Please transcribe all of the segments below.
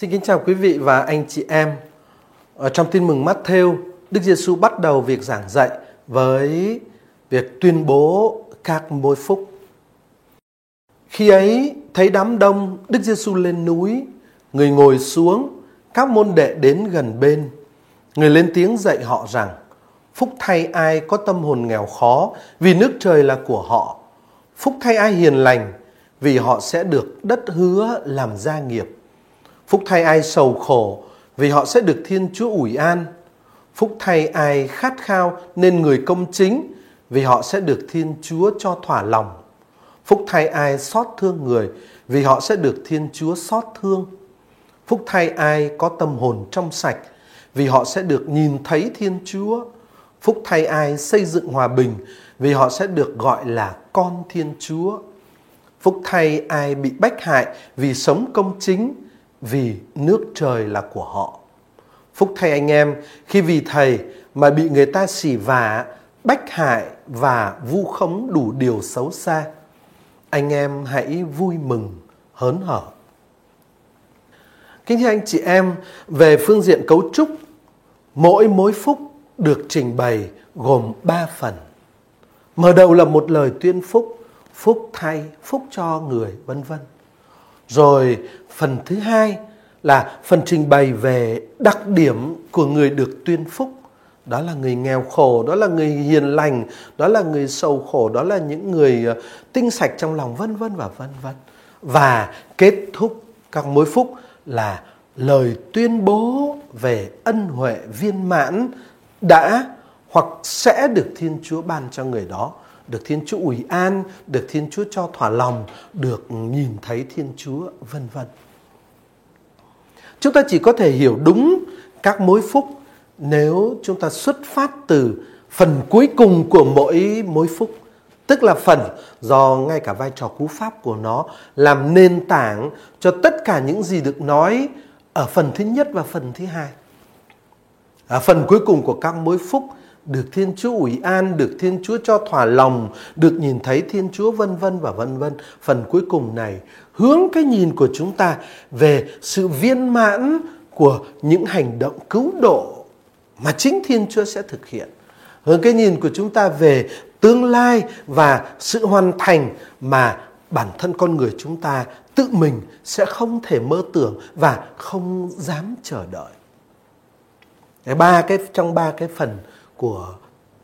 Xin kính chào quý vị và anh chị em. Ở trong tin mừng Matthew, Đức Giêsu bắt đầu việc giảng dạy với việc tuyên bố các môi phúc. Khi ấy, thấy đám đông, Đức Giêsu lên núi, người ngồi xuống, các môn đệ đến gần bên. Người lên tiếng dạy họ rằng: Phúc thay ai có tâm hồn nghèo khó, vì nước trời là của họ. Phúc thay ai hiền lành, vì họ sẽ được đất hứa làm gia nghiệp. Phúc thay ai sầu khổ, vì họ sẽ được Thiên Chúa ủi an. Phúc thay ai khát khao nên người công chính, vì họ sẽ được Thiên Chúa cho thỏa lòng. Phúc thay ai xót thương người, vì họ sẽ được Thiên Chúa xót thương. Phúc thay ai có tâm hồn trong sạch, vì họ sẽ được nhìn thấy Thiên Chúa. Phúc thay ai xây dựng hòa bình, vì họ sẽ được gọi là con Thiên Chúa. Phúc thay ai bị bách hại vì sống công chính, vì nước trời là của họ. Phúc thay anh em khi vì thầy mà bị người ta xỉ vả, bách hại và vu khống đủ điều xấu xa. Anh em hãy vui mừng, hớn hở. Kính thưa anh chị em, về phương diện cấu trúc, mỗi mối phúc được trình bày gồm 3 phần. Mở đầu là một lời tuyên phúc, phúc thay, phúc cho người, vân vân. Rồi phần thứ hai là phần trình bày về đặc điểm của người được tuyên phúc. Đó là người nghèo khổ, đó là người hiền lành, đó là người sầu khổ, đó là những người ờ, tinh sạch trong lòng vân vân và vân vân. Và kết thúc các mối phúc là lời tuyên bố về ân huệ viên mãn đã hoặc sẽ được Thiên Chúa ban cho người đó được Thiên Chúa ủy an, được Thiên Chúa cho thỏa lòng, được nhìn thấy Thiên Chúa, vân vân. Chúng ta chỉ có thể hiểu đúng các mối phúc nếu chúng ta xuất phát từ phần cuối cùng của mỗi mối phúc. Tức là phần do ngay cả vai trò cú pháp của nó làm nền tảng cho tất cả những gì được nói ở phần thứ nhất và phần thứ hai. À, phần cuối cùng của các mối phúc được Thiên Chúa ủy an, được Thiên Chúa cho thỏa lòng, được nhìn thấy Thiên Chúa vân vân và vân vân. Phần cuối cùng này hướng cái nhìn của chúng ta về sự viên mãn của những hành động cứu độ mà chính Thiên Chúa sẽ thực hiện. Hướng cái nhìn của chúng ta về tương lai và sự hoàn thành mà bản thân con người chúng ta tự mình sẽ không thể mơ tưởng và không dám chờ đợi. ba cái trong ba cái phần của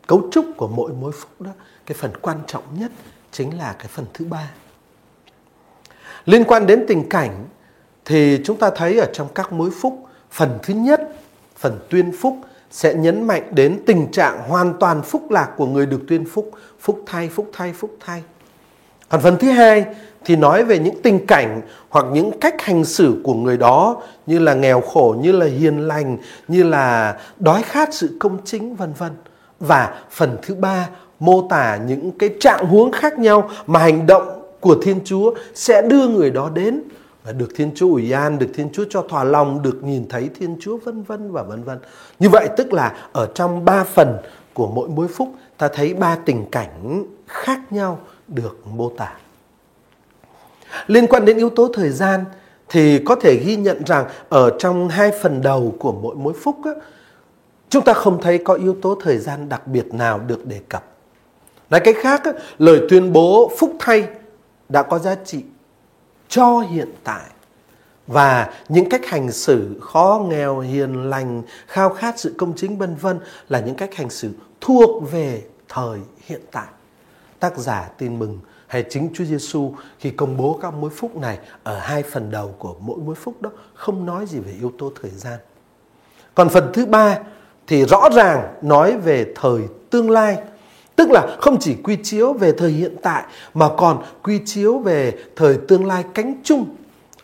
cấu trúc của mỗi mối phúc đó, cái phần quan trọng nhất chính là cái phần thứ ba. Liên quan đến tình cảnh thì chúng ta thấy ở trong các mối phúc, phần thứ nhất, phần tuyên phúc sẽ nhấn mạnh đến tình trạng hoàn toàn phúc lạc của người được tuyên phúc phúc thay phúc thay phúc thay còn phần thứ hai thì nói về những tình cảnh hoặc những cách hành xử của người đó như là nghèo khổ, như là hiền lành, như là đói khát sự công chính vân vân. Và phần thứ ba mô tả những cái trạng huống khác nhau mà hành động của Thiên Chúa sẽ đưa người đó đến và được Thiên Chúa ủy an, được Thiên Chúa cho thỏa lòng, được nhìn thấy Thiên Chúa vân vân và vân vân. Như vậy tức là ở trong ba phần của mỗi mối phúc ta thấy ba tình cảnh khác nhau được mô tả. Liên quan đến yếu tố thời gian thì có thể ghi nhận rằng ở trong hai phần đầu của mỗi mối phúc á, chúng ta không thấy có yếu tố thời gian đặc biệt nào được đề cập. Nói cách khác, á, lời tuyên bố phúc thay đã có giá trị cho hiện tại và những cách hành xử khó nghèo hiền lành khao khát sự công chính vân vân là những cách hành xử thuộc về thời hiện tại tác giả tin mừng hay chính Chúa Giêsu khi công bố các mối phúc này ở hai phần đầu của mỗi mối phúc đó không nói gì về yếu tố thời gian. Còn phần thứ ba thì rõ ràng nói về thời tương lai, tức là không chỉ quy chiếu về thời hiện tại mà còn quy chiếu về thời tương lai cánh chung.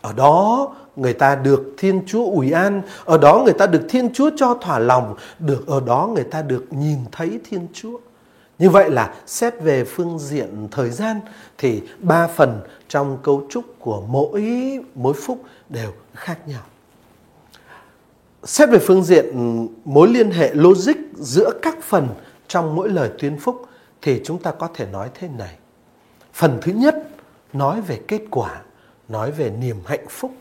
Ở đó người ta được Thiên Chúa ủi an, ở đó người ta được Thiên Chúa cho thỏa lòng, được ở đó người ta được nhìn thấy Thiên Chúa. Như vậy là xét về phương diện thời gian thì ba phần trong cấu trúc của mỗi mối phúc đều khác nhau. Xét về phương diện mối liên hệ logic giữa các phần trong mỗi lời tuyên phúc thì chúng ta có thể nói thế này. Phần thứ nhất nói về kết quả, nói về niềm hạnh phúc.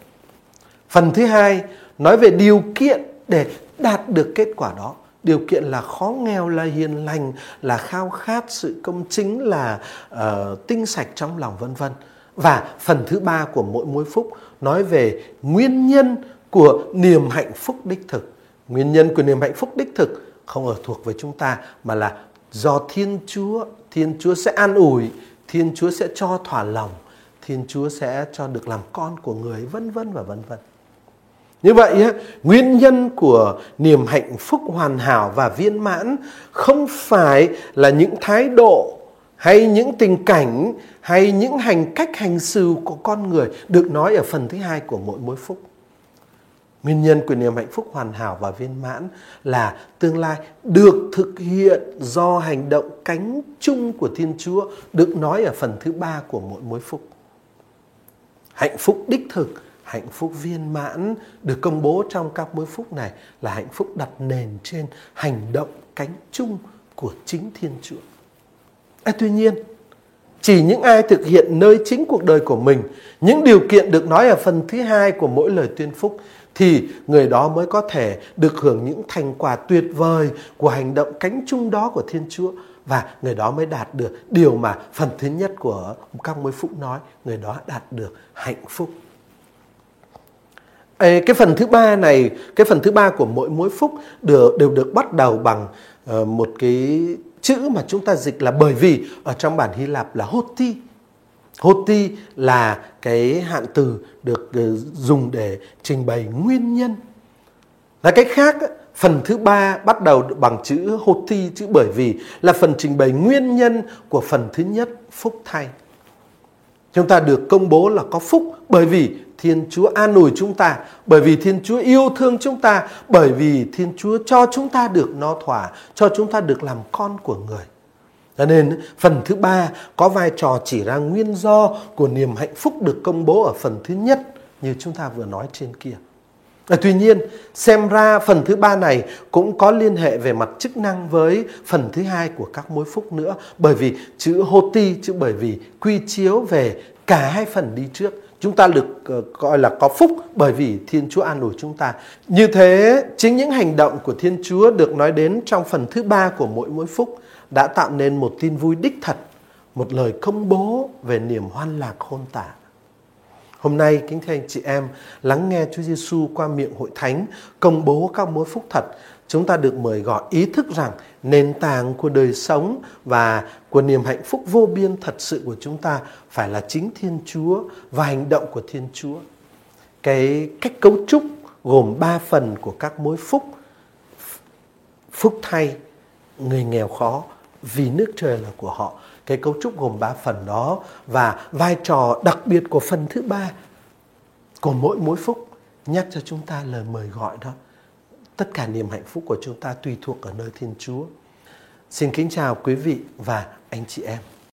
Phần thứ hai nói về điều kiện để đạt được kết quả đó. Điều kiện là khó nghèo, là hiền lành, là khao khát sự công chính, là uh, tinh sạch trong lòng vân vân. Và phần thứ ba của mỗi mối phúc nói về nguyên nhân của niềm hạnh phúc đích thực. Nguyên nhân của niềm hạnh phúc đích thực không ở thuộc về chúng ta mà là do Thiên Chúa. Thiên Chúa sẽ an ủi, Thiên Chúa sẽ cho thỏa lòng, Thiên Chúa sẽ cho được làm con của người vân vân và vân vân. Như vậy, nguyên nhân của niềm hạnh phúc hoàn hảo và viên mãn không phải là những thái độ hay những tình cảnh hay những hành cách hành xử của con người được nói ở phần thứ hai của mỗi mối phúc. Nguyên nhân của niềm hạnh phúc hoàn hảo và viên mãn là tương lai được thực hiện do hành động cánh chung của Thiên Chúa được nói ở phần thứ ba của mỗi mối phúc. Hạnh phúc đích thực, hạnh phúc viên mãn được công bố trong các mối phúc này là hạnh phúc đặt nền trên hành động cánh chung của chính Thiên Chúa. À, tuy nhiên, chỉ những ai thực hiện nơi chính cuộc đời của mình, những điều kiện được nói ở phần thứ hai của mỗi lời tuyên phúc thì người đó mới có thể được hưởng những thành quả tuyệt vời của hành động cánh chung đó của Thiên Chúa và người đó mới đạt được điều mà phần thứ nhất của các mối phúc nói, người đó đạt được hạnh phúc. Cái phần thứ ba này, cái phần thứ ba của mỗi mỗi phúc đều, đều được bắt đầu bằng uh, một cái chữ mà chúng ta dịch là bởi vì ở trong bản Hy Lạp là hoti. Hoti là cái hạn từ được ờ, dùng để trình bày nguyên nhân. Nói cách khác, phần thứ ba bắt đầu bằng chữ hoti, chữ bởi vì là phần trình bày nguyên nhân của phần thứ nhất phúc thay. Chúng ta được công bố là có phúc bởi vì Thiên Chúa an ủi chúng ta, bởi vì Thiên Chúa yêu thương chúng ta, bởi vì Thiên Chúa cho chúng ta được no thỏa, cho chúng ta được làm con của người. Cho nên phần thứ ba có vai trò chỉ ra nguyên do của niềm hạnh phúc được công bố ở phần thứ nhất như chúng ta vừa nói trên kia. À, tuy nhiên, xem ra phần thứ ba này cũng có liên hệ về mặt chức năng với phần thứ hai của các mối phúc nữa. Bởi vì chữ hô ti, chữ bởi vì quy chiếu về cả hai phần đi trước. Chúng ta được ờ, gọi là có phúc bởi vì Thiên Chúa an ủi chúng ta. Như thế, chính những hành động của Thiên Chúa được nói đến trong phần thứ ba của mỗi mối phúc đã tạo nên một tin vui đích thật, một lời công bố về niềm hoan lạc khôn tả. Hôm nay, kính thưa anh chị em, lắng nghe Chúa Giêsu qua miệng hội thánh công bố các mối phúc thật, chúng ta được mời gọi ý thức rằng nền tảng của đời sống và của niềm hạnh phúc vô biên thật sự của chúng ta phải là chính Thiên Chúa và hành động của Thiên Chúa. Cái cách cấu trúc gồm ba phần của các mối phúc. Phúc thay, người nghèo khó, vì nước trời là của họ. Cái cấu trúc gồm ba phần đó và vai trò đặc biệt của phần thứ ba của mỗi mối phúc nhắc cho chúng ta lời mời gọi đó. Tất cả niềm hạnh phúc của chúng ta tùy thuộc ở nơi Thiên Chúa. Xin kính chào quý vị và anh chị em.